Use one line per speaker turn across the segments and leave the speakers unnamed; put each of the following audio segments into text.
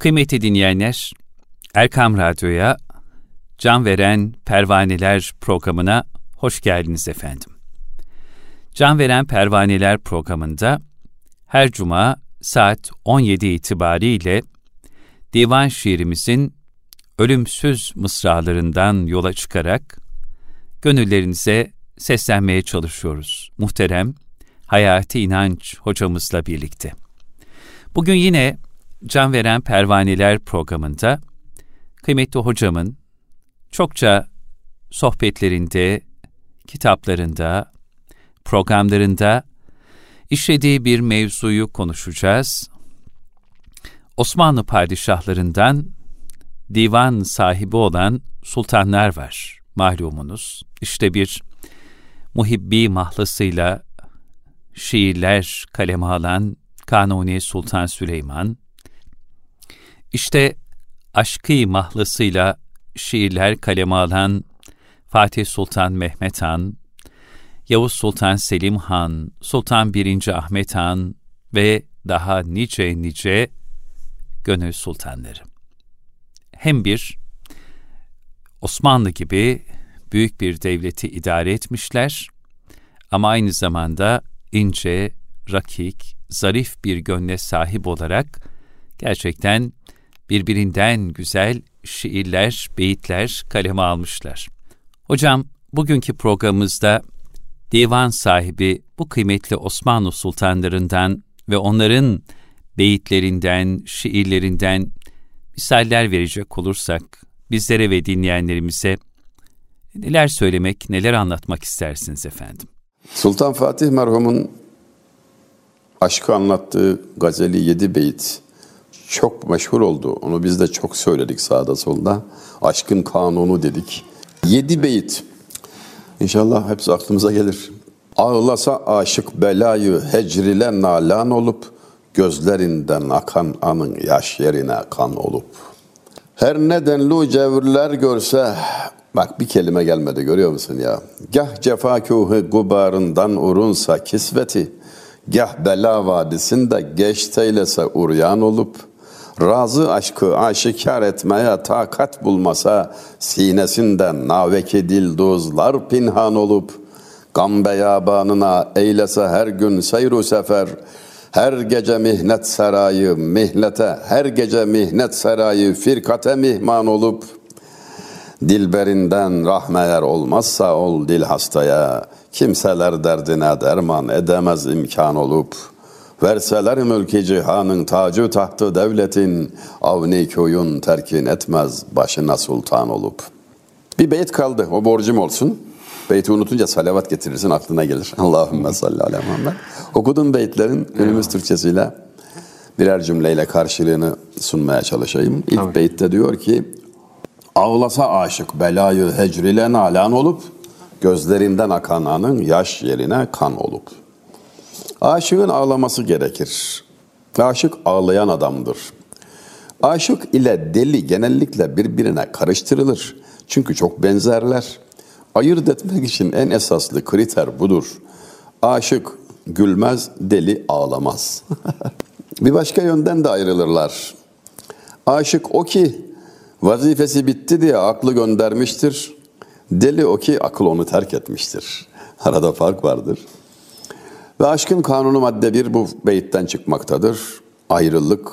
Kıymetli dinleyenler, Erkam Radyo'ya Can Veren Pervaneler programına hoş geldiniz efendim. Can Veren Pervaneler programında her cuma saat 17 itibariyle divan şiirimizin ölümsüz mısralarından yola çıkarak gönüllerinize seslenmeye çalışıyoruz. Muhterem Hayati İnanç hocamızla birlikte. Bugün yine Can Veren Pervaneler programında kıymetli hocamın çokça sohbetlerinde, kitaplarında, programlarında işlediği bir mevzuyu konuşacağız. Osmanlı padişahlarından divan sahibi olan sultanlar var mahlumunuz. İşte bir muhibbi mahlasıyla şiirler kaleme alan Kanuni Sultan Süleyman, işte aşkı mahlasıyla şiirler kaleme alan Fatih Sultan Mehmet Han, Yavuz Sultan Selim Han, Sultan 1. Ahmet Han ve daha nice nice gönül sultanları. Hem bir Osmanlı gibi büyük bir devleti idare etmişler ama aynı zamanda ince, rakik, zarif bir gönle sahip olarak gerçekten birbirinden güzel şiirler, beyitler kaleme almışlar. Hocam, bugünkü programımızda divan sahibi bu kıymetli Osmanlı sultanlarından ve onların beyitlerinden, şiirlerinden misaller verecek olursak bizlere ve dinleyenlerimize neler söylemek, neler anlatmak istersiniz efendim?
Sultan Fatih merhumun aşkı anlattığı gazeli yedi beyit çok meşhur oldu. Onu biz de çok söyledik sağda solda. Aşkın kanunu dedik. Yedi beyit. İnşallah hepsi aklımıza gelir. Ağlasa aşık belayı hecrile nalan olup, gözlerinden akan anın yaş yerine kan olup. Her nedenli cevürler görse, bak bir kelime gelmedi görüyor musun ya? Gah cefakuhu gubarından urunsa kisveti, gah bela vadisinde geçteylese uryan olup.'' Razı aşkı aşikar etmeye takat bulmasa sinesinden naveki dilduzlar pinhan olup gam beyabanına eylese her gün seyru sefer her gece mihnet sarayı mihnete her gece mihnet sarayı firkate mihman olup dilberinden rahmeler olmazsa ol dil hastaya kimseler derdine derman edemez imkan olup.'' Verseler mülki cihanın tacı tahtı devletin, avni köyün terkin etmez başına sultan olup. Bir beyt kaldı, o borcum olsun. Beyti unutunca salavat getirirsin aklına gelir. Allahümme salli ala Muhammed. Okuduğum beytlerin günümüz Türkçesiyle birer cümleyle karşılığını sunmaya çalışayım. İlk Tabii. beytte diyor ki, Ağlasa aşık belayı hecrile nalan olup, gözlerinden akan anın yaş yerine kan olup.'' Aşığın ağlaması gerekir. Aşık ağlayan adamdır. Aşık ile deli genellikle birbirine karıştırılır. Çünkü çok benzerler. Ayırt etmek için en esaslı kriter budur. Aşık gülmez, deli ağlamaz. Bir başka yönden de ayrılırlar. Aşık o ki vazifesi bitti diye aklı göndermiştir. Deli o ki akıl onu terk etmiştir. Arada fark vardır. Ve aşkın kanunu madde bir bu beyitten çıkmaktadır. Ayrılık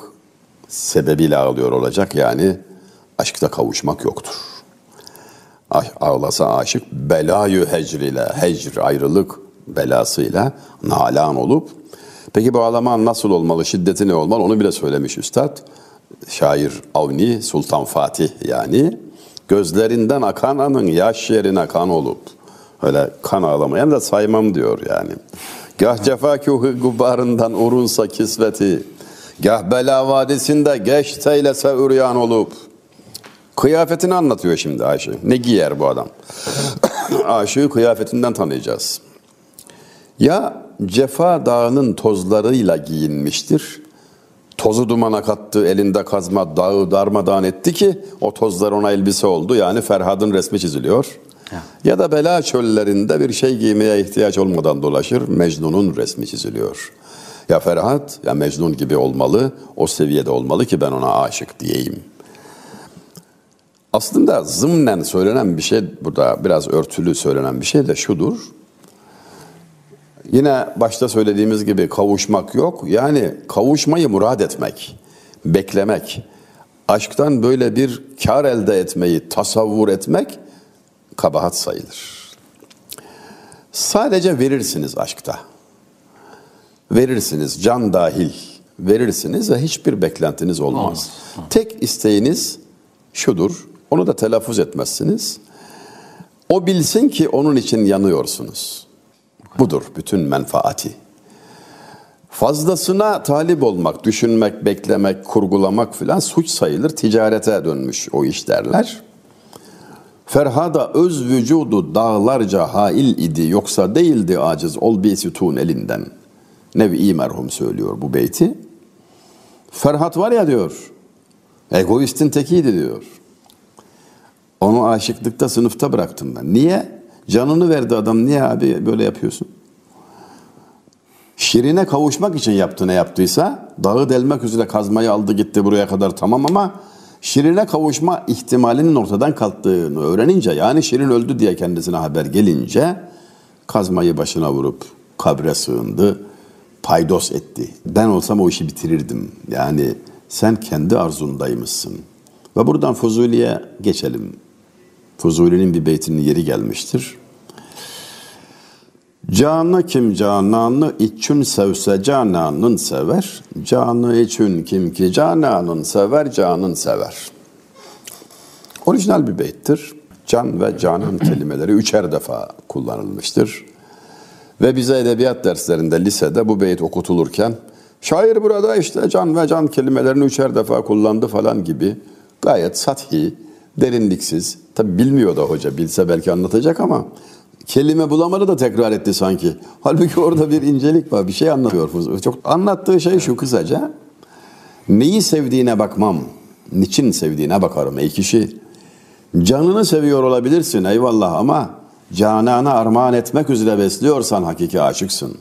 sebebiyle ağlıyor olacak yani aşkta kavuşmak yoktur. Ağlasa aşık belayı hecriyle, hecr ayrılık belasıyla nalan olup Peki bu ağlama nasıl olmalı, şiddeti ne olmalı onu bile söylemiş üstad. Şair Avni Sultan Fatih yani gözlerinden akan anın yaş yerine kan olup öyle kan ağlamayan da saymam diyor yani. Gah cefakuhu gubarından urunsa kisveti, gah bela vadisinde geç teylese üryan olup. Kıyafetini anlatıyor şimdi Ayşe. Ne giyer bu adam? Aşığı kıyafetinden tanıyacağız. Ya cefa dağının tozlarıyla giyinmiştir. Tozu dumana kattı, elinde kazma dağı darmadağın etti ki o tozlar ona elbise oldu. Yani Ferhad'ın resmi çiziliyor. Ya da bela çöllerinde bir şey giymeye ihtiyaç olmadan dolaşır, Mecnun'un resmi çiziliyor. Ya Ferhat ya Mecnun gibi olmalı, o seviyede olmalı ki ben ona aşık diyeyim. Aslında zımnen söylenen bir şey burada biraz örtülü söylenen bir şey de şudur. Yine başta söylediğimiz gibi kavuşmak yok. Yani kavuşmayı murad etmek, beklemek, aşktan böyle bir kar elde etmeyi tasavvur etmek kabahat sayılır. Sadece verirsiniz aşkta. Verirsiniz can dahil. Verirsiniz ve hiçbir beklentiniz olmaz. olmaz. Tek isteğiniz şudur. Onu da telaffuz etmezsiniz. O bilsin ki onun için yanıyorsunuz. Budur bütün menfaati. Fazlasına talip olmak, düşünmek, beklemek, kurgulamak filan suç sayılır. Ticarete dönmüş o iş derler. Ferhada öz vücudu dağlarca hail idi yoksa değildi aciz ol bir sütun elinden. Nevi merhum söylüyor bu beyti. Ferhat var ya diyor, egoistin tekiydi diyor. Onu aşıklıkta sınıfta bıraktım ben. Niye? Canını verdi adam. Niye abi böyle yapıyorsun? Şirine kavuşmak için yaptı ne yaptıysa dağı delmek üzere kazmayı aldı gitti buraya kadar tamam ama Şirine kavuşma ihtimalinin ortadan kalktığını öğrenince yani Şirin öldü diye kendisine haber gelince kazmayı başına vurup kabre sığındı, paydos etti. Ben olsam o işi bitirirdim. Yani sen kendi arzundaymışsın. Ve buradan Fuzuli'ye geçelim. Fuzuli'nin bir beytinin yeri gelmiştir. Canı kim cananı için sevse cananın sever. Canı için kim ki cananın sever canın sever. Orijinal bir beyttir. Can ve canan kelimeleri üçer defa kullanılmıştır. Ve bize edebiyat derslerinde lisede bu beyt okutulurken şair burada işte can ve can kelimelerini üçer defa kullandı falan gibi gayet sathi, derinliksiz. Tabi bilmiyor da hoca bilse belki anlatacak ama kelime bulamadı da tekrar etti sanki. Halbuki orada bir incelik var. Bir şey anlatıyor. Çok anlattığı şey şu kısaca. Neyi sevdiğine bakmam. Niçin sevdiğine bakarım ey kişi. Canını seviyor olabilirsin eyvallah ama canana armağan etmek üzere besliyorsan hakiki aşıksın.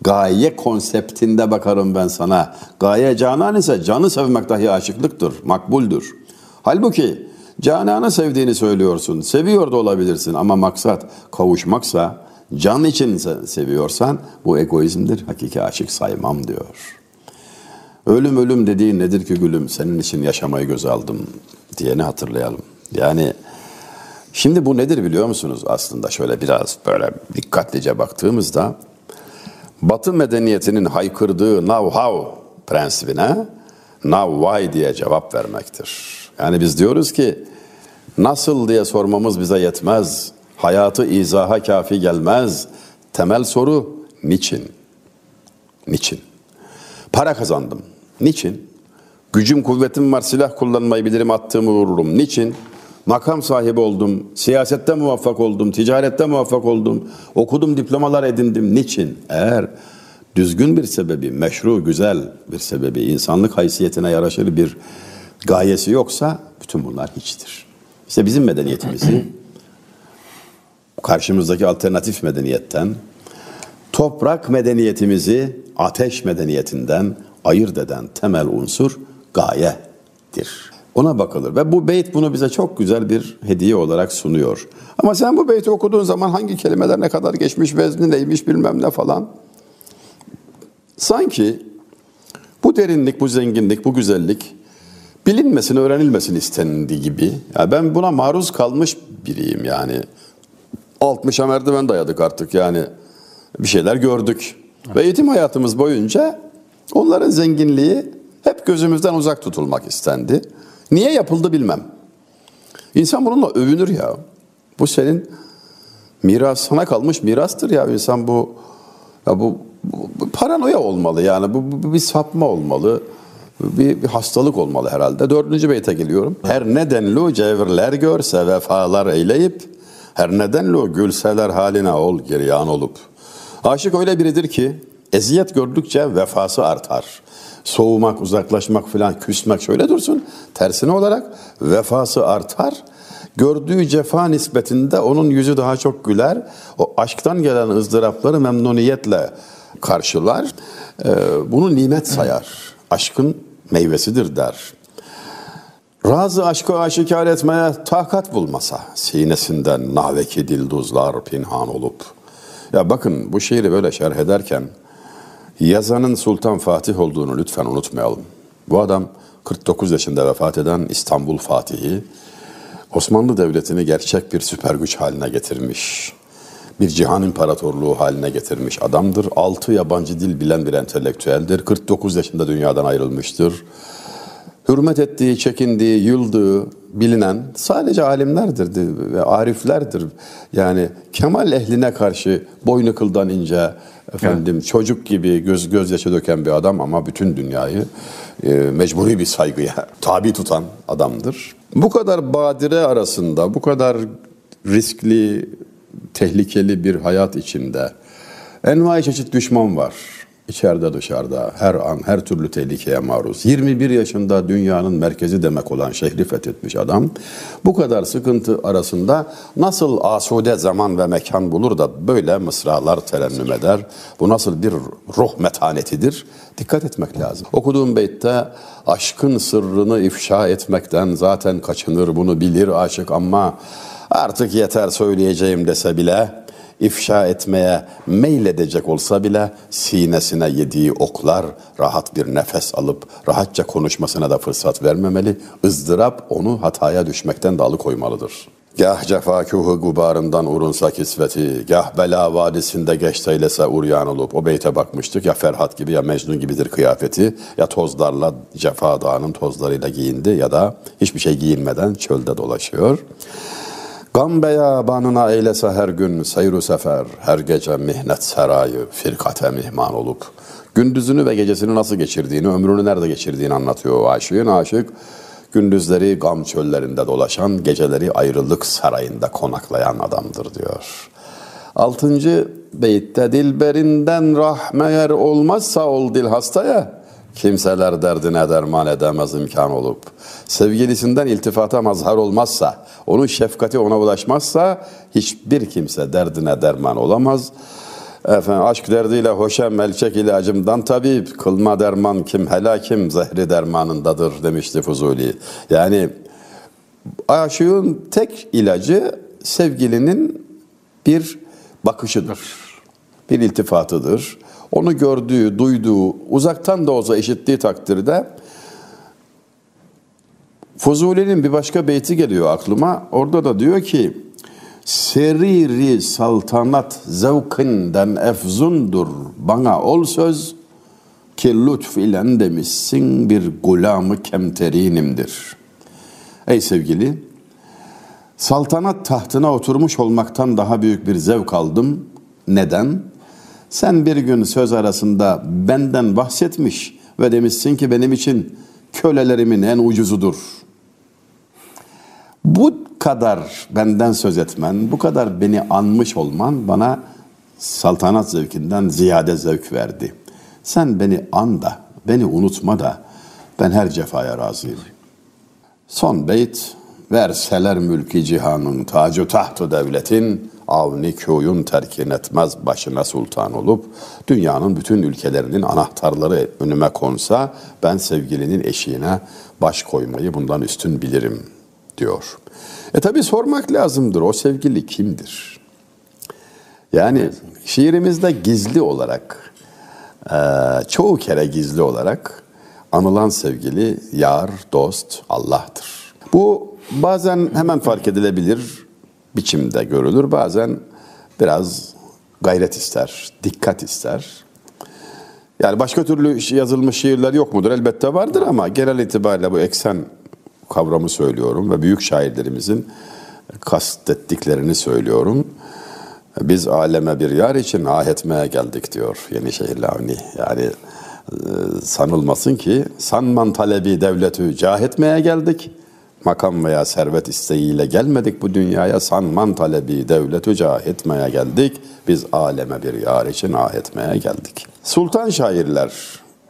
Gaye konseptinde bakarım ben sana. Gaye canan ise canı sevmek dahi aşıklıktır, makbuldür. Halbuki Cananı sevdiğini söylüyorsun. Seviyor da olabilirsin ama maksat kavuşmaksa, can için seviyorsan bu egoizmdir. Hakiki aşık saymam diyor. Ölüm ölüm dediğin nedir ki gülüm? Senin için yaşamayı göz aldım diyeni hatırlayalım. Yani şimdi bu nedir biliyor musunuz aslında şöyle biraz böyle dikkatlice baktığımızda Batı medeniyetinin haykırdığı now how prensibine now why diye cevap vermektir. Yani biz diyoruz ki nasıl diye sormamız bize yetmez. Hayatı izaha kafi gelmez. Temel soru niçin? Niçin? Para kazandım. Niçin? Gücüm kuvvetim var silah kullanmayı bilirim attığımı vururum. Niçin? Makam sahibi oldum, siyasette muvaffak oldum, ticarette muvaffak oldum, okudum, diplomalar edindim. Niçin? Eğer düzgün bir sebebi, meşru, güzel bir sebebi, insanlık haysiyetine yaraşır bir gayesi yoksa bütün bunlar hiçtir. İşte bizim medeniyetimizi karşımızdaki alternatif medeniyetten toprak medeniyetimizi ateş medeniyetinden ayırt eden temel unsur gayedir. Ona bakılır ve bu beyt bunu bize çok güzel bir hediye olarak sunuyor. Ama sen bu beyti okuduğun zaman hangi kelimeler ne kadar geçmiş, vezni neymiş bilmem ne falan. Sanki bu derinlik, bu zenginlik, bu güzellik bilinmesin, öğrenilmesin istendiği gibi. Ya ben buna maruz kalmış biriyim yani. 60'a merdiven dayadık artık yani. Bir şeyler gördük. Evet. Ve eğitim hayatımız boyunca onların zenginliği hep gözümüzden uzak tutulmak istendi. Niye yapıldı bilmem. İnsan bununla övünür ya. Bu senin miras, sana kalmış mirastır ya insan bu ya bu, bu, bu paranoya olmalı yani bu, bu bir sapma olmalı bir, bir hastalık olmalı herhalde. Dördüncü beyte geliyorum. Her nedenlu cevirler görse vefalar eyleyip, her nedenlu gülseler haline ol giryan olup. Aşık öyle biridir ki eziyet gördükçe vefası artar. Soğumak, uzaklaşmak filan, küsmek şöyle dursun. Tersine olarak vefası artar. Gördüğü cefa nispetinde onun yüzü daha çok güler. O aşktan gelen ızdırapları memnuniyetle karşılar. E, bunu nimet sayar. Aşkın meyvesidir der. Razı aşkı aşikar etmeye takat bulmasa, sinesinden naveki dilduzlar pinhan olup. Ya bakın bu şiiri böyle şerh ederken yazanın Sultan Fatih olduğunu lütfen unutmayalım. Bu adam 49 yaşında vefat eden İstanbul Fatihi, Osmanlı Devleti'ni gerçek bir süper güç haline getirmiş. Bir cihan imparatorluğu haline getirmiş adamdır. Altı yabancı dil bilen bir entelektüeldir. 49 yaşında dünyadan ayrılmıştır. Hürmet ettiği, çekindiği, yıldığı bilinen sadece alimlerdir ve ariflerdir. Yani kemal ehline karşı boynu kıldan ince, efendim evet. çocuk gibi göz gözyaşı döken bir adam ama bütün dünyayı e, mecburi bir saygıya tabi tutan adamdır. Bu kadar badire arasında, bu kadar riskli, tehlikeli bir hayat içinde envai çeşit düşman var. İçeride dışarıda her an her türlü tehlikeye maruz. 21 yaşında dünyanın merkezi demek olan şehri fethetmiş adam. Bu kadar sıkıntı arasında nasıl asude zaman ve mekan bulur da böyle mısralar terennüm eder. Bu nasıl bir ruh metanetidir? Dikkat etmek lazım. Okuduğum beytte aşkın sırrını ifşa etmekten zaten kaçınır bunu bilir aşık ama artık yeter söyleyeceğim dese bile ifşa etmeye meyledecek olsa bile sinesine yediği oklar rahat bir nefes alıp rahatça konuşmasına da fırsat vermemeli. ızdırap onu hataya düşmekten de alıkoymalıdır. Gah cefakuhu gubarından urunsa kisveti, gah bela vadisinde geç eylese uryan olup o beyte bakmıştık ya Ferhat gibi ya Mecnun gibidir kıyafeti ya tozlarla cefa dağının tozlarıyla giyindi ya da hiçbir şey giyinmeden çölde dolaşıyor. Gam beyabanına eylese her gün seyru sefer, her gece mihnet serayı, firkate mihman olup, gündüzünü ve gecesini nasıl geçirdiğini, ömrünü nerede geçirdiğini anlatıyor aşığın aşık. Gündüzleri gam çöllerinde dolaşan, geceleri ayrılık sarayında konaklayan adamdır diyor. Altıncı beytte dilberinden rahmeyer olmazsa ol dil hastaya, Kimseler derdine derman edemez imkan olup, sevgilisinden iltifata mazhar olmazsa, onun şefkati ona ulaşmazsa, hiçbir kimse derdine derman olamaz. Efendim, aşk derdiyle hoşem melçek ilacımdan tabip, kılma derman kim helakim zehri dermanındadır demişti Fuzuli. Yani aşığın tek ilacı sevgilinin bir bakışıdır, bir iltifatıdır onu gördüğü, duyduğu, uzaktan da olsa işittiği takdirde Fuzuli'nin bir başka beyti geliyor aklıma. Orada da diyor ki Seriri saltanat zevkinden efzundur bana ol söz ki lütf ile demişsin bir gulamı kemterinimdir. Ey sevgili, saltanat tahtına oturmuş olmaktan daha büyük bir zevk aldım. Neden? Sen bir gün söz arasında benden bahsetmiş ve demişsin ki benim için kölelerimin en ucuzudur. Bu kadar benden söz etmen, bu kadar beni anmış olman bana saltanat zevkinden ziyade zevk verdi. Sen beni an da, beni unutma da ben her cefaya razıyım. Son beyt, verseler mülki cihanın tacu tahtı devletin, avni köyün terkin etmez başına sultan olup dünyanın bütün ülkelerinin anahtarları önüme konsa ben sevgilinin eşiğine baş koymayı bundan üstün bilirim diyor. E tabi sormak lazımdır o sevgili kimdir? Yani şiirimizde gizli olarak e, çoğu kere gizli olarak anılan sevgili yar, dost, Allah'tır. Bu bazen hemen fark edilebilir, biçimde görülür. Bazen biraz gayret ister, dikkat ister. Yani başka türlü yazılmış şiirler yok mudur? Elbette vardır ama genel itibariyle bu eksen kavramı söylüyorum ve büyük şairlerimizin kastettiklerini söylüyorum. Biz aleme bir yar için ah etmeye geldik diyor Yenişehirli Avni. Yani e, sanılmasın ki sanman talebi devletü cah etmeye geldik makam veya servet isteğiyle gelmedik bu dünyaya sanman talebi devlet cah etmeye geldik. Biz aleme bir yar için ah etmeye geldik. Sultan şairler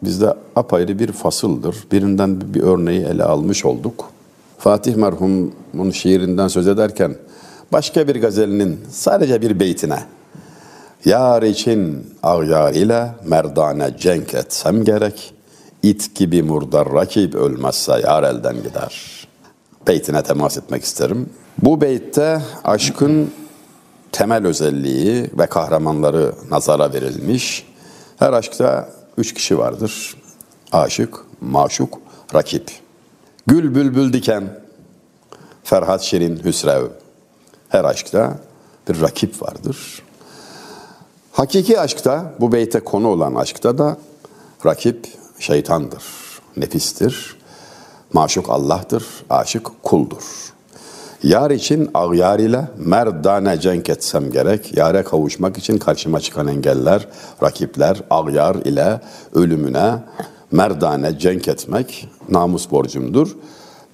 bizde apayrı bir fasıldır. Birinden bir örneği ele almış olduk. Fatih merhumun şiirinden söz ederken başka bir gazelinin sadece bir beytine Yar için ağyar ile merdane cenk etsem gerek. İt gibi murdar rakip ölmezse yar elden gider. Beytine temas etmek isterim. Bu beytte aşkın temel özelliği ve kahramanları nazara verilmiş. Her aşkta üç kişi vardır. Aşık, maşuk, rakip. Gül bülbül diken, Ferhat Şirin Hüsrev. Her aşkta bir rakip vardır. Hakiki aşkta, bu beyte konu olan aşkta da rakip şeytandır, nefistir. Maşuk Allah'tır, aşık kuldur. Yar için ağyar ile merdane cenk etsem gerek. Yare kavuşmak için karşıma çıkan engeller, rakipler, ağyar ile ölümüne merdane cenk etmek namus borcumdur.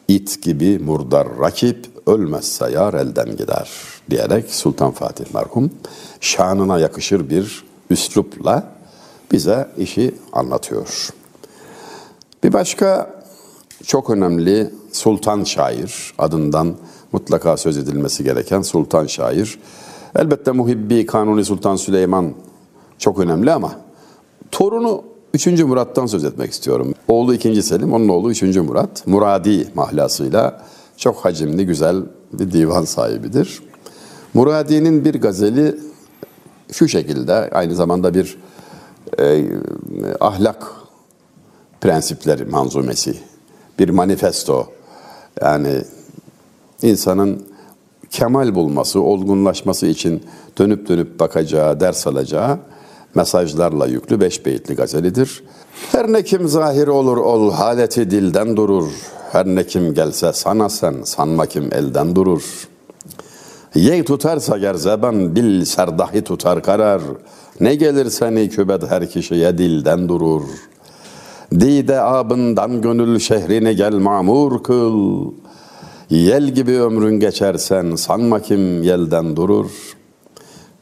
İt gibi murdar rakip ölmezse yar elden gider diyerek Sultan Fatih merhum şanına yakışır bir üslupla bize işi anlatıyor. Bir başka çok önemli sultan şair adından mutlaka söz edilmesi gereken sultan şair. Elbette Muhibbi Kanuni Sultan Süleyman çok önemli ama torunu 3. Murat'tan söz etmek istiyorum. Oğlu 2. Selim, onun oğlu 3. Murat. Muradi mahlasıyla çok hacimli, güzel bir divan sahibidir. Muradi'nin bir gazeli şu şekilde, aynı zamanda bir e, ahlak prensipleri manzumesi, bir manifesto. Yani insanın kemal bulması, olgunlaşması için dönüp dönüp bakacağı, ders alacağı mesajlarla yüklü beş beyitli gazelidir. Her ne kim zahir olur ol, haleti dilden durur. Her ne kim gelse sana sen, sanma kim elden durur. Yey tutarsa ger zeban, bil serdahi tutar karar. Ne gelir seni kübet her kişiye dilden durur. Dide abından gönül şehrini gel mamur kıl. Yel gibi ömrün geçersen sanma kim yelden durur.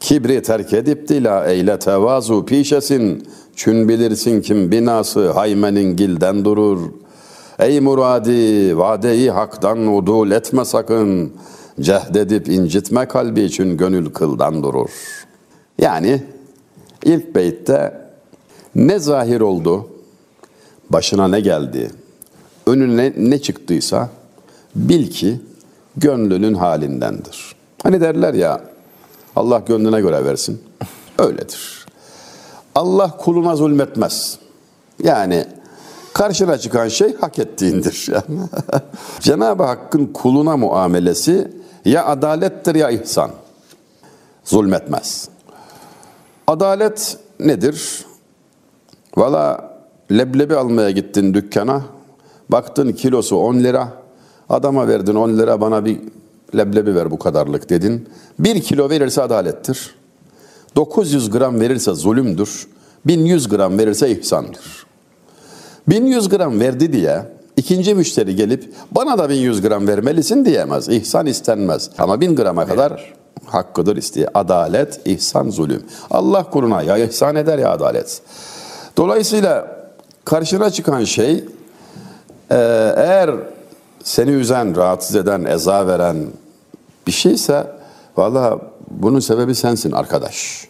Kibri terk edip dila eyle tevazu pişesin. Çün bilirsin kim binası haymenin gilden durur. Ey muradi vadeyi haktan udul etme sakın. Cehdedip incitme kalbi için gönül kıldan durur. Yani ilk beytte ne zahir oldu, başına ne geldi, önüne ne çıktıysa bil ki gönlünün halindendir. Hani derler ya Allah gönlüne göre versin. Öyledir. Allah kuluna zulmetmez. Yani karşına çıkan şey hak ettiğindir. Yani. Cenab-ı Hakk'ın kuluna muamelesi ya adalettir ya ihsan. Zulmetmez. Adalet nedir? Valla leblebi almaya gittin dükkana. Baktın kilosu 10 lira. Adama verdin 10 lira bana bir leblebi ver bu kadarlık dedin. 1 kilo verirse adalettir. 900 gram verirse zulümdür. 1100 gram verirse ihsandır. 1100 gram verdi diye ikinci müşteri gelip bana da 1100 gram vermelisin diyemez. İhsan istenmez. Ama 1000 grama kadar hakkıdır isteye. Adalet, ihsan, zulüm. Allah kuluna ya ihsan eder ya adalet. Dolayısıyla karşına çıkan şey e, eğer seni üzen, rahatsız eden, eza veren bir şeyse valla bunun sebebi sensin arkadaş.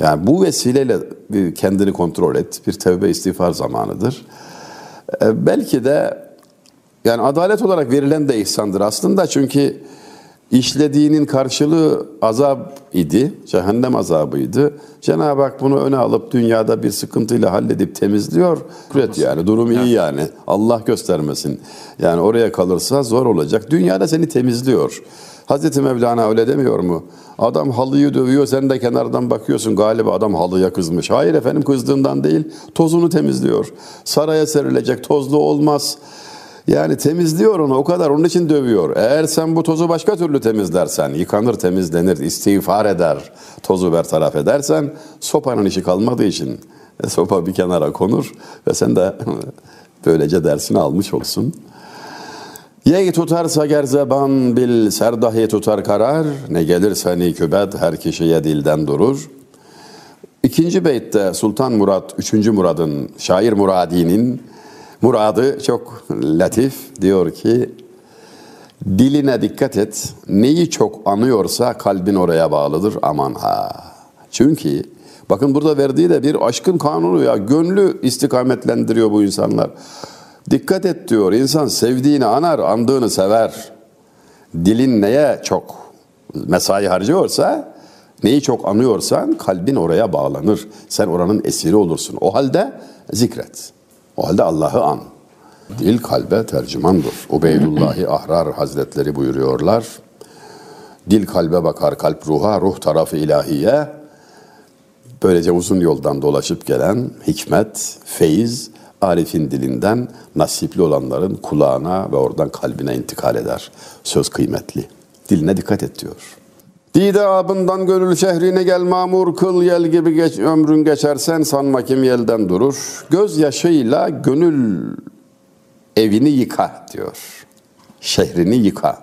Yani bu vesileyle bir kendini kontrol et. Bir tevbe istiğfar zamanıdır. E, belki de yani adalet olarak verilen de ihsandır aslında çünkü işlediğinin karşılığı azap idi, cehennem azabıydı. Cenab-ı Hak bunu öne alıp dünyada bir sıkıntıyla halledip temizliyor. Küret yani durum iyi yani. Allah göstermesin. Yani oraya kalırsa zor olacak. Dünyada seni temizliyor. Hazreti Mevlana öyle demiyor mu? Adam halıyı dövüyor, sen de kenardan bakıyorsun galiba adam halıya kızmış. Hayır efendim kızdığından değil, tozunu temizliyor. Saraya serilecek tozlu olmaz. Yani temizliyor onu o kadar onun için dövüyor. Eğer sen bu tozu başka türlü temizlersen, yıkanır temizlenir, istiğfar eder, tozu bertaraf edersen sopanın işi kalmadığı için e, sopa bir kenara konur ve sen de böylece dersini almış olsun. Yey tutarsa gerzeban bil serdahi tutar karar, ne gelir seni kübet her kişiye dilden durur. İkinci beytte Sultan Murat, üçüncü Murad'ın, şair Muradi'nin muradı çok latif. Diyor ki, diline dikkat et, neyi çok anıyorsa kalbin oraya bağlıdır aman ha. Çünkü Bakın burada verdiği de bir aşkın kanunu ya. Gönlü istikametlendiriyor bu insanlar. Dikkat et diyor. İnsan sevdiğini anar, andığını sever. Dilin neye çok mesai harcıyorsa, neyi çok anıyorsan kalbin oraya bağlanır. Sen oranın esiri olursun. O halde zikret. O halde Allah'ı an. Dil kalbe tercümandır. Ubeydullahi Ahrar Hazretleri buyuruyorlar. Dil kalbe bakar, kalp ruha, ruh tarafı ilahiye. Böylece uzun yoldan dolaşıp gelen hikmet, feyiz, Arif'in dilinden nasipli olanların kulağına ve oradan kalbine intikal eder. Söz kıymetli. Diline dikkat et diyor. Dide abından gönül şehrine gel mamur kıl yel gibi geç, ömrün geçersen sanma kim yelden durur. Göz yaşıyla gönül evini yıka diyor. Şehrini yıka.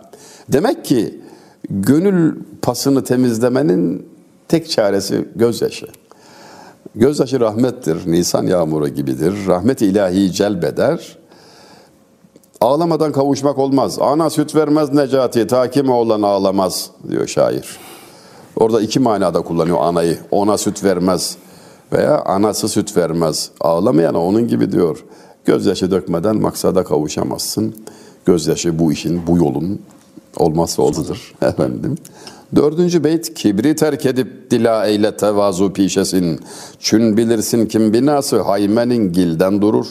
Demek ki gönül pasını temizlemenin tek çaresi gözyaşı. Gözyaşı rahmettir, Nisan yağmuru gibidir. Rahmet ilahi celbeder. Ağlamadan kavuşmak olmaz. Ana süt vermez Necati, ta kim oğlan ağlamaz diyor şair. Orada iki manada kullanıyor anayı. Ona süt vermez veya anası süt vermez. Ağlamayana onun gibi diyor. Gözyaşı dökmeden maksada kavuşamazsın. Gözyaşı bu işin, bu yolun olmazsa oldudur efendim. Dördüncü beyt kibri terk edip dila eyle tevazu pişesin. Çün bilirsin kim binası haymenin gilden durur.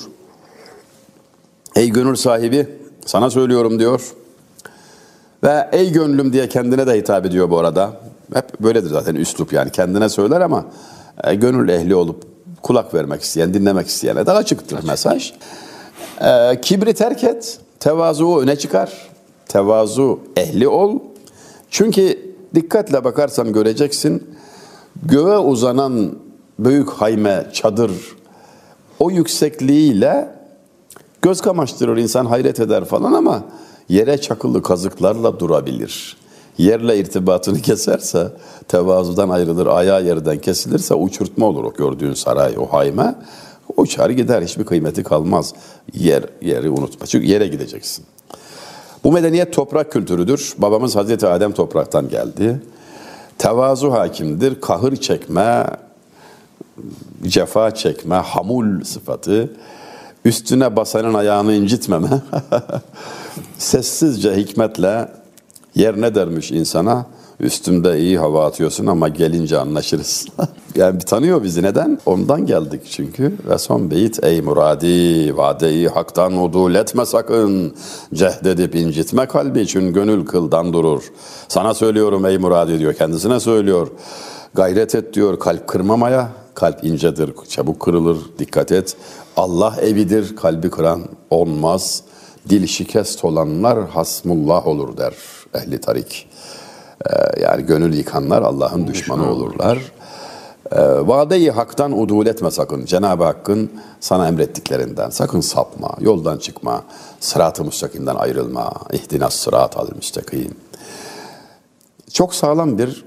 Ey gönül sahibi sana söylüyorum diyor. Ve ey gönlüm diye kendine de hitap ediyor bu arada. Hep böyledir zaten üslup yani kendine söyler ama e, gönül ehli olup kulak vermek isteyen, dinlemek isteyene de açıktır Açık. mesaj. E, kibri terk et, tevazu öne çıkar. Tevazu ehli ol. Çünkü dikkatle bakarsan göreceksin göğe uzanan büyük hayme, çadır o yüksekliğiyle göz kamaştırır insan hayret eder falan ama yere çakılı kazıklarla durabilir. Yerle irtibatını keserse tevazudan ayrılır, ayağı yerden kesilirse uçurtma olur o gördüğün saray, o hayme. Uçar gider, hiçbir kıymeti kalmaz. Yer, yeri unutma. Çünkü yere gideceksin. Bu medeniyet toprak kültürüdür. Babamız Hazreti Adem topraktan geldi. Tevazu hakimdir. Kahır çekme, cefa çekme, hamul sıfatı. Üstüne basanın ayağını incitmeme. Sessizce hikmetle yer ne dermiş insana? Üstümde iyi hava atıyorsun ama gelince anlaşırız. yani bir tanıyor bizi neden? Ondan geldik çünkü. Ve son beyit ey muradi vadeyi haktan udul etme sakın. Cehd edip incitme kalbi için gönül kıldan durur. Sana söylüyorum ey muradi diyor kendisine söylüyor. Gayret et diyor kalp kırmamaya. Kalp incedir, çabuk kırılır, dikkat et. Allah evidir, kalbi kıran olmaz. Dil şikest olanlar hasmullah olur der ehli tarik. Ee, yani gönül yıkanlar Allah'ın düşmanı olurlar. Ee, vadeyi haktan udul etme sakın. Cenab-ı Hakk'ın sana emrettiklerinden sakın sapma, yoldan çıkma, sırat-ı müstakimden ayrılma. İhdinas sırat al müstakim. Çok sağlam bir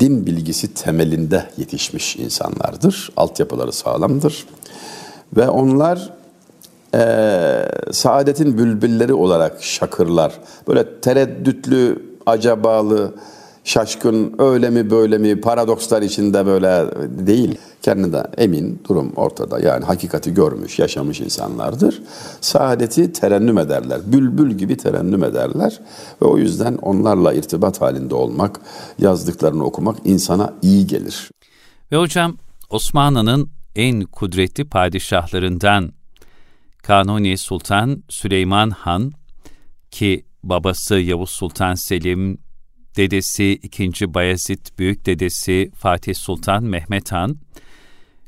din bilgisi temelinde yetişmiş insanlardır. Altyapıları sağlamdır. Ve onlar e, saadetin bülbülleri olarak şakırlar. Böyle tereddütlü, acabalı, şaşkın, öyle mi böyle mi, paradokslar içinde böyle değil. Kendine emin, durum ortada. Yani hakikati görmüş, yaşamış insanlardır. Saadeti terennüm ederler. Bülbül gibi terennüm ederler. Ve o yüzden onlarla irtibat halinde olmak, yazdıklarını okumak insana iyi gelir.
Ve hocam Osmanlı'nın en kudretli padişahlarından Kanuni Sultan Süleyman Han ki babası Yavuz Sultan Selim, dedesi 2. Bayezid, büyük dedesi Fatih Sultan Mehmet Han,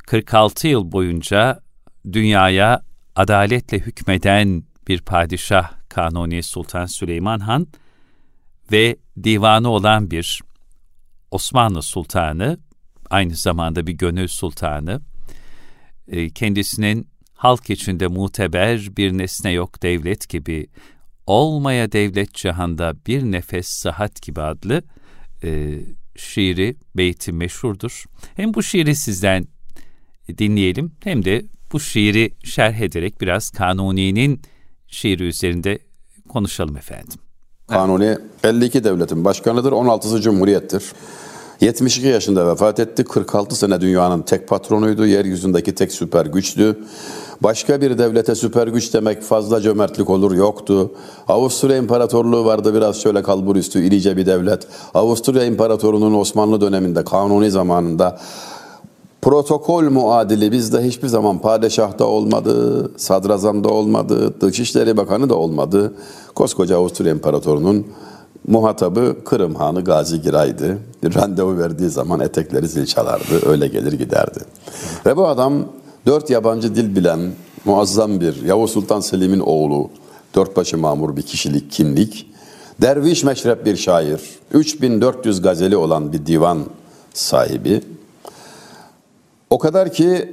46 yıl boyunca dünyaya adaletle hükmeden bir padişah Kanuni Sultan Süleyman Han ve divanı olan bir Osmanlı Sultanı, aynı zamanda bir gönül sultanı, kendisinin halk içinde muteber bir nesne yok devlet gibi Olmaya devlet cihanda bir nefes sıhhat gibi adlı e, şiiri, beyti meşhurdur. Hem bu şiiri sizden dinleyelim hem de bu şiiri şerh ederek biraz Kanuni'nin şiiri üzerinde konuşalım efendim.
Kanuni 52 devletin başkanıdır, 16'sı cumhuriyettir. 72 yaşında vefat etti. 46 sene dünyanın tek patronuydu. Yeryüzündeki tek süper güçtü. Başka bir devlete süper güç demek fazla cömertlik olur yoktu. Avusturya İmparatorluğu vardı biraz şöyle kalbur üstü irice bir devlet. Avusturya İmparatorluğu'nun Osmanlı döneminde kanuni zamanında protokol muadili bizde hiçbir zaman padişahta olmadı, sadrazamda olmadı, Dışişleri Bakanı da olmadı. Koskoca Avusturya İmparatorluğu'nun muhatabı Kırım Hanı Gazi Giray'dı. Randevu verdiği zaman etekleri zil çalardı, öyle gelir giderdi. Ve bu adam dört yabancı dil bilen muazzam bir Yavuz Sultan Selim'in oğlu, dört başı mamur bir kişilik, kimlik, derviş meşrep bir şair, 3400 gazeli olan bir divan sahibi. O kadar ki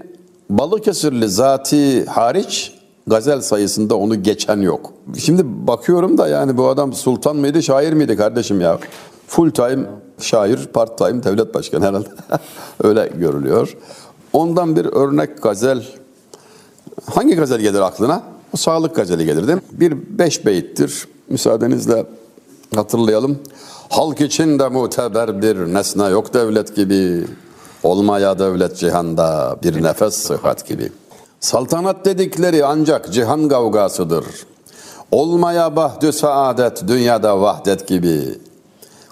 Balıkesirli zati hariç gazel sayısında onu geçen yok. Şimdi bakıyorum da yani bu adam sultan mıydı, şair miydi kardeşim ya? Full time şair, part time devlet başkanı herhalde. Öyle görülüyor. Ondan bir örnek gazel. Hangi gazel gelir aklına? O sağlık gazeli gelir değil mi? Bir beş beyittir. Müsaadenizle hatırlayalım. Halk için de muteber bir nesne yok devlet gibi. Olmaya devlet cihanda bir nefes sıhhat gibi. Saltanat dedikleri ancak cihan kavgasıdır. Olmaya bahdü saadet dünyada vahdet gibi.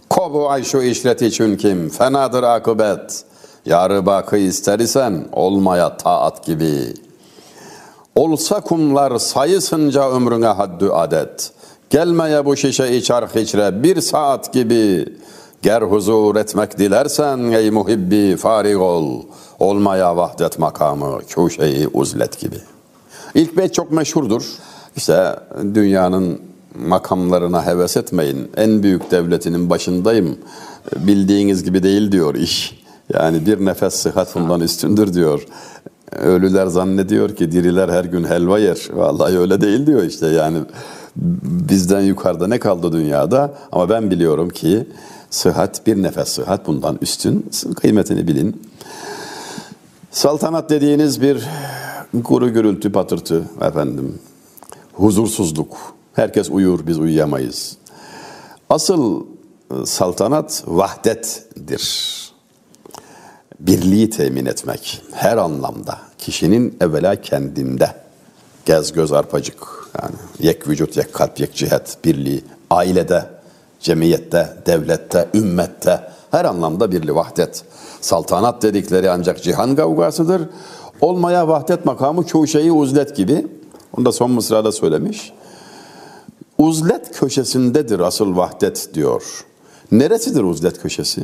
Kobu ay şu işret için kim fenadır akıbet. Yarı bakı ister isen olmaya taat gibi. Olsa kumlar sayısınca ömrüne haddü adet. Gelmeye bu şişe içar hiçre bir saat gibi. Ger huzur etmek dilersen ey muhibbi farig ol. Olmaya vahdet makamı köşeyi uzlet gibi. İlk beyt çok meşhurdur. İşte dünyanın makamlarına heves etmeyin. En büyük devletinin başındayım. Bildiğiniz gibi değil diyor iş. Yani bir nefes sıhhat bundan üstündür diyor. Ölüler zannediyor ki diriler her gün helva yer. Vallahi öyle değil diyor işte yani. Bizden yukarıda ne kaldı dünyada? Ama ben biliyorum ki sıhhat bir nefes sıhhat bundan üstün. Kıymetini bilin. Saltanat dediğiniz bir kuru gürültü patırtı efendim. Huzursuzluk. Herkes uyur biz uyuyamayız. Asıl e, saltanat vahdettir. Birliği temin etmek her anlamda. Kişinin evvela kendinde. Gez göz arpacık. Yani yek vücut, yek kalp, yek cihet, birliği. Ailede, cemiyette, devlette, ümmette her anlamda birli vahdet. Saltanat dedikleri ancak cihan kavgasıdır. Olmaya vahdet makamı çoğu şeyi uzlet gibi. Onu da son mısrada söylemiş. Uzlet köşesindedir asıl vahdet diyor. Neresidir uzlet köşesi?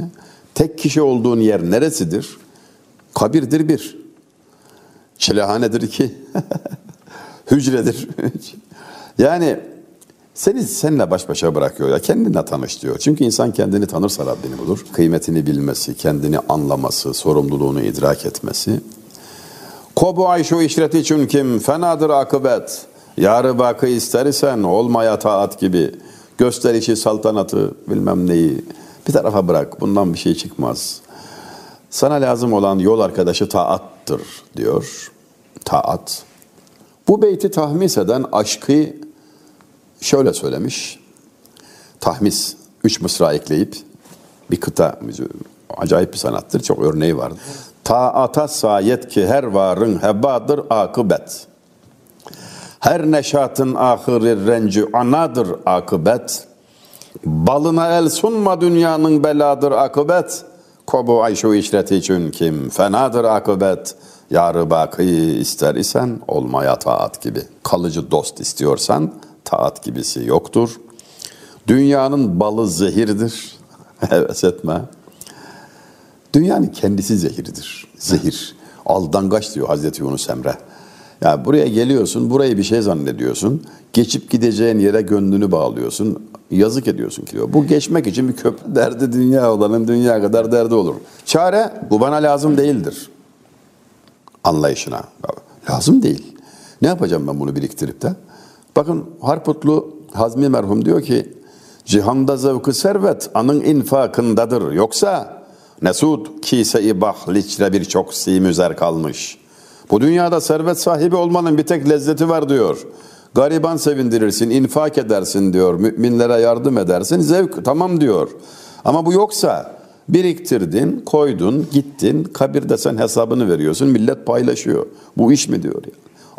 Tek kişi olduğun yer neresidir? Kabirdir bir. Çilehanedir iki. Hücredir. yani seni seninle baş başa bırakıyor ya kendinle tanış diyor. Çünkü insan kendini tanırsa Rabbini bulur. Kıymetini bilmesi, kendini anlaması, sorumluluğunu idrak etmesi. Kobu ayşu işreti için kim fenadır akıbet. Yarı bakı istersen olmaya taat gibi. Gösterişi saltanatı bilmem neyi bir tarafa bırak. Bundan bir şey çıkmaz. Sana lazım olan yol arkadaşı taattır diyor. Taat. Bu beyti tahmis eden aşkı şöyle söylemiş. Tahmis, üç mısra ekleyip bir kıta, acayip bir sanattır. Çok örneği var. Taata sayet ki her varın hebadır akıbet. Her neşatın ahırı renci anadır akıbet. Balına el sunma dünyanın beladır akıbet. Kobu ayşu işreti için kim fenadır akıbet. Yarı bakı ister isen olmaya taat gibi. Kalıcı dost istiyorsan taat gibisi yoktur. Dünyanın balı zehirdir. Heves etme. Dünyanın kendisi zehirdir. Zehir. Aldangaç diyor Hazreti Yunus Emre. Ya buraya geliyorsun, burayı bir şey zannediyorsun. Geçip gideceğin yere gönlünü bağlıyorsun. Yazık ediyorsun ki diyor. Bu geçmek için bir köprü derdi dünya olanın dünya kadar derdi olur. Çare bu bana lazım değildir. Anlayışına. Lazım değil. Ne yapacağım ben bunu biriktirip de? Bakın Harputlu Hazmi merhum diyor ki Cihanda zevkı servet anın infakındadır. Yoksa Nesud kise-i bahliçre birçok simüzer kalmış. Bu dünyada servet sahibi olmanın bir tek lezzeti var diyor. Gariban sevindirirsin, infak edersin diyor. Müminlere yardım edersin. Zevk tamam diyor. Ama bu yoksa Biriktirdin, koydun, gittin. Kabirde sen hesabını veriyorsun. Millet paylaşıyor. Bu iş mi diyor ya?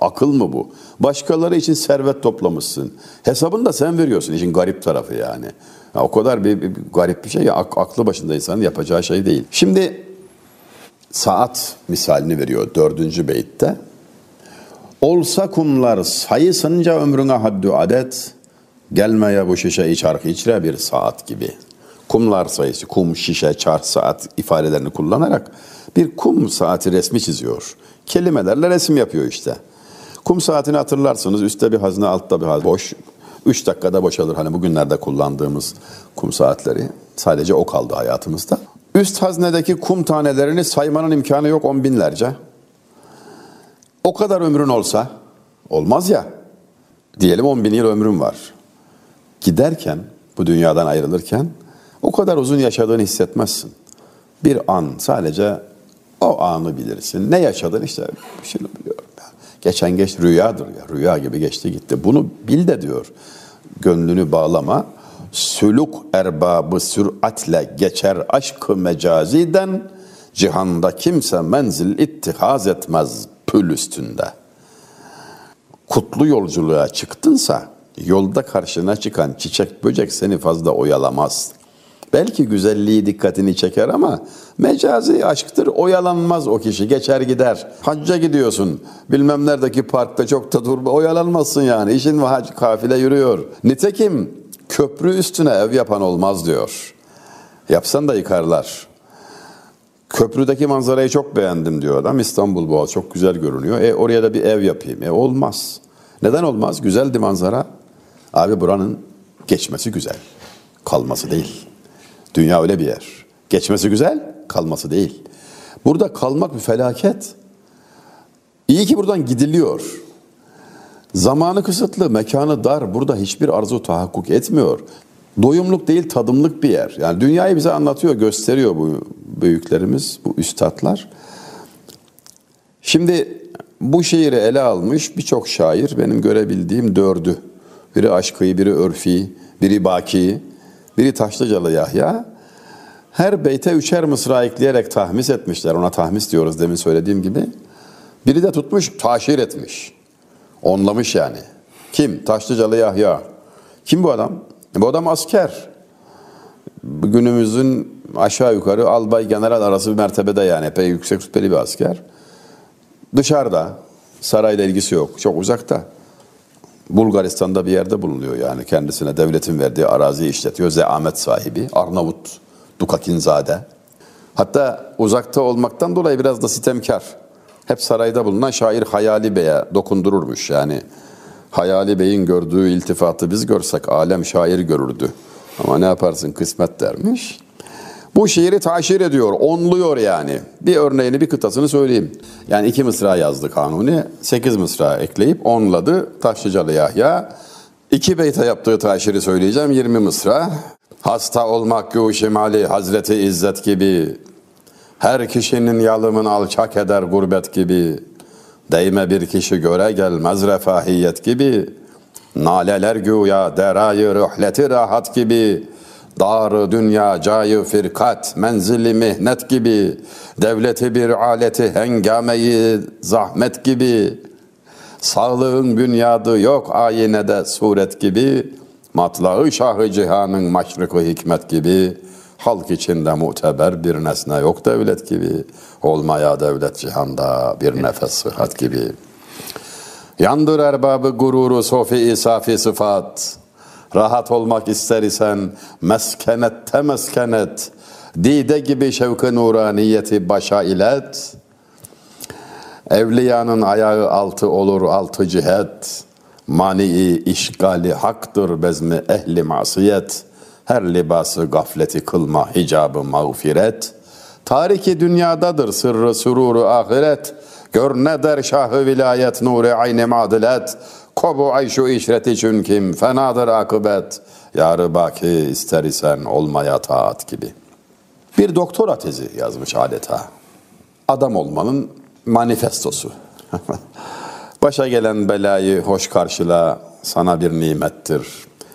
Akıl mı bu? Başkaları için servet toplamışsın. Hesabını da sen veriyorsun. İşin garip tarafı yani. Ya o kadar bir, bir, bir garip bir şey ya. Aklı başında insanın yapacağı şey değil. Şimdi saat misalini veriyor dördüncü beytte. Olsa kumlar sayısınca ömrüne haddü adet, gelmeye bu şişe içark içre bir saat gibi. Kumlar sayısı, kum, şişe, çar, saat ifadelerini kullanarak bir kum saati resmi çiziyor. Kelimelerle resim yapıyor işte. Kum saatini hatırlarsınız. Üstte bir hazne, altta bir hazne. Boş. Üç dakikada boşalır. Hani bugünlerde kullandığımız kum saatleri. Sadece o kaldı hayatımızda. Üst haznedeki kum tanelerini saymanın imkanı yok on binlerce. O kadar ömrün olsa, olmaz ya, diyelim on bin yıl ömrün var. Giderken, bu dünyadan ayrılırken o kadar uzun yaşadığını hissetmezsin. Bir an sadece o anı bilirsin. Ne yaşadın işte şunu biliyorum. Geçen geç rüyadır ya. Rüya gibi geçti gitti. Bunu bil de diyor. Gönlünü bağlama. Sülük erbabı süratle geçer aşkı mecaziden cihanda kimse menzil ittihaz etmez pül üstünde. Kutlu yolculuğa çıktınsa yolda karşına çıkan çiçek böcek seni fazla oyalamaz. Belki güzelliği dikkatini çeker ama mecazi aşktır oyalanmaz o kişi geçer gider. Hacca gidiyorsun bilmem neredeki parkta çok da durma oyalanmazsın yani işin ve hac kafile yürüyor. Nitekim köprü üstüne ev yapan olmaz diyor. Yapsan da yıkarlar. Köprüdeki manzarayı çok beğendim diyor adam. İstanbul Boğaz çok güzel görünüyor. E oraya da bir ev yapayım. E olmaz. Neden olmaz? Güzeldi manzara. Abi buranın geçmesi güzel. Kalması değil. Dünya öyle bir yer. Geçmesi güzel, kalması değil. Burada kalmak bir felaket. İyi ki buradan gidiliyor. Zamanı kısıtlı, mekanı dar. Burada hiçbir arzu tahakkuk etmiyor. Doyumluk değil, tadımlık bir yer. Yani dünyayı bize anlatıyor, gösteriyor bu büyüklerimiz, bu üstadlar. Şimdi bu şiiri ele almış birçok şair, benim görebildiğim dördü. Biri Aşkı, biri Örfi, biri Baki, biri Taşlıcalı Yahya. Her beyte üçer mısra ekleyerek tahmis etmişler. Ona tahmis diyoruz demin söylediğim gibi. Biri de tutmuş, taşir etmiş. Onlamış yani. Kim? Taşlıcalı Yahya. Kim bu adam? Bu adam asker. Günümüzün aşağı yukarı albay general arası bir mertebede yani epey yüksek rütbeli bir asker. Dışarıda, sarayla ilgisi yok, çok uzakta. Bulgaristan'da bir yerde bulunuyor yani kendisine devletin verdiği araziyi işletiyor. Zeamet sahibi, Arnavut, Dukakinzade. Hatta uzakta olmaktan dolayı biraz da sitemkar. Hep sarayda bulunan şair Hayali Bey'e dokundururmuş yani. Hayali Bey'in gördüğü iltifatı biz görsek alem şair görürdü. Ama ne yaparsın kısmet dermiş. Bu şiiri taşir ediyor, onluyor yani. Bir örneğini, bir kıtasını söyleyeyim. Yani iki mısra yazdı Kanuni, sekiz mısra ekleyip onladı Taşlıcalı Yahya. İki beyte yaptığı taşiri söyleyeceğim, yirmi mısra. Hasta olmak gü şimali Hazreti İzzet gibi. Her kişinin yalımın alçak eder gurbet gibi. Değme bir kişi göre gelmez refahiyet gibi. Naleler güya derayı rühleti rahat gibi. Darı dünya cayı firkat menzili mihnet gibi. Devleti bir aleti hengameyi zahmet gibi. Sağlığın bünyadı yok ayinede suret gibi. Matlağı şahı cihanın maşrıkı hikmet gibi. Halk içinde muteber bir nesne yok devlet gibi. Olmaya devlet cihanda bir nefes sıhhat gibi. Yandır erbabı gururu sofi isafi sıfat. Rahat olmak ister isen meskenette meskenet. Dide gibi şevk-ı nuraniyeti başa ilet. Evliyanın ayağı altı olur altı cihet. Mani işgali haktır bezmi ehli masiyet. Her libası gafleti kılma hicabı mağfiret. Tariki dünyadadır sırrı sururu ahiret. Gör ne der şahı vilayet nuru ayni madilet. Kobu ayşu işreti çünküm fenadır akıbet. Yarı baki ister isen olmaya taat gibi. Bir doktora tezi yazmış adeta. Adam olmanın manifestosu. Başa gelen belayı hoş karşıla sana bir nimettir.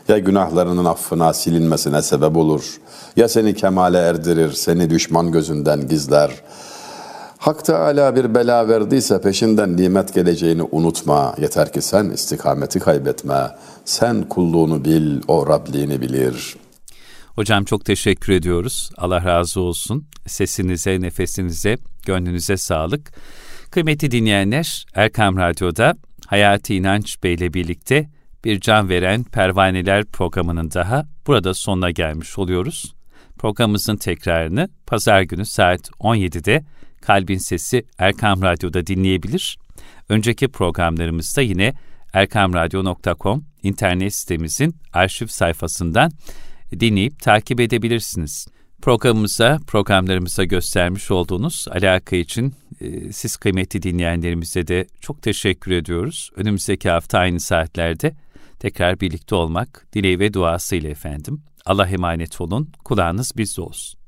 Ya günahlarının affına silinmesine sebep olur. Ya seni kemale erdirir, seni düşman gözünden gizler. Hak Teala bir bela verdiyse peşinden nimet geleceğini unutma. Yeter ki sen istikameti kaybetme. Sen kulluğunu bil, o Rabliğini bilir.
Hocam çok teşekkür ediyoruz. Allah razı olsun. Sesinize, nefesinize, gönlünüze sağlık. Kıymetli dinleyenler, Erkam Radyo'da Hayati İnanç Bey ile birlikte bir can veren pervaneler programının daha burada sonuna gelmiş oluyoruz. Programımızın tekrarını pazar günü saat 17'de Kalbin Sesi Erkam Radyo'da dinleyebilir. Önceki programlarımızda yine erkamradyo.com internet sitemizin arşiv sayfasından dinleyip takip edebilirsiniz. Programımıza, programlarımıza göstermiş olduğunuz alaka için e, siz kıymetli dinleyenlerimize de çok teşekkür ediyoruz. Önümüzdeki hafta aynı saatlerde tekrar birlikte olmak dileği ve duasıyla efendim. Allah emanet olun, kulağınız bizde olsun.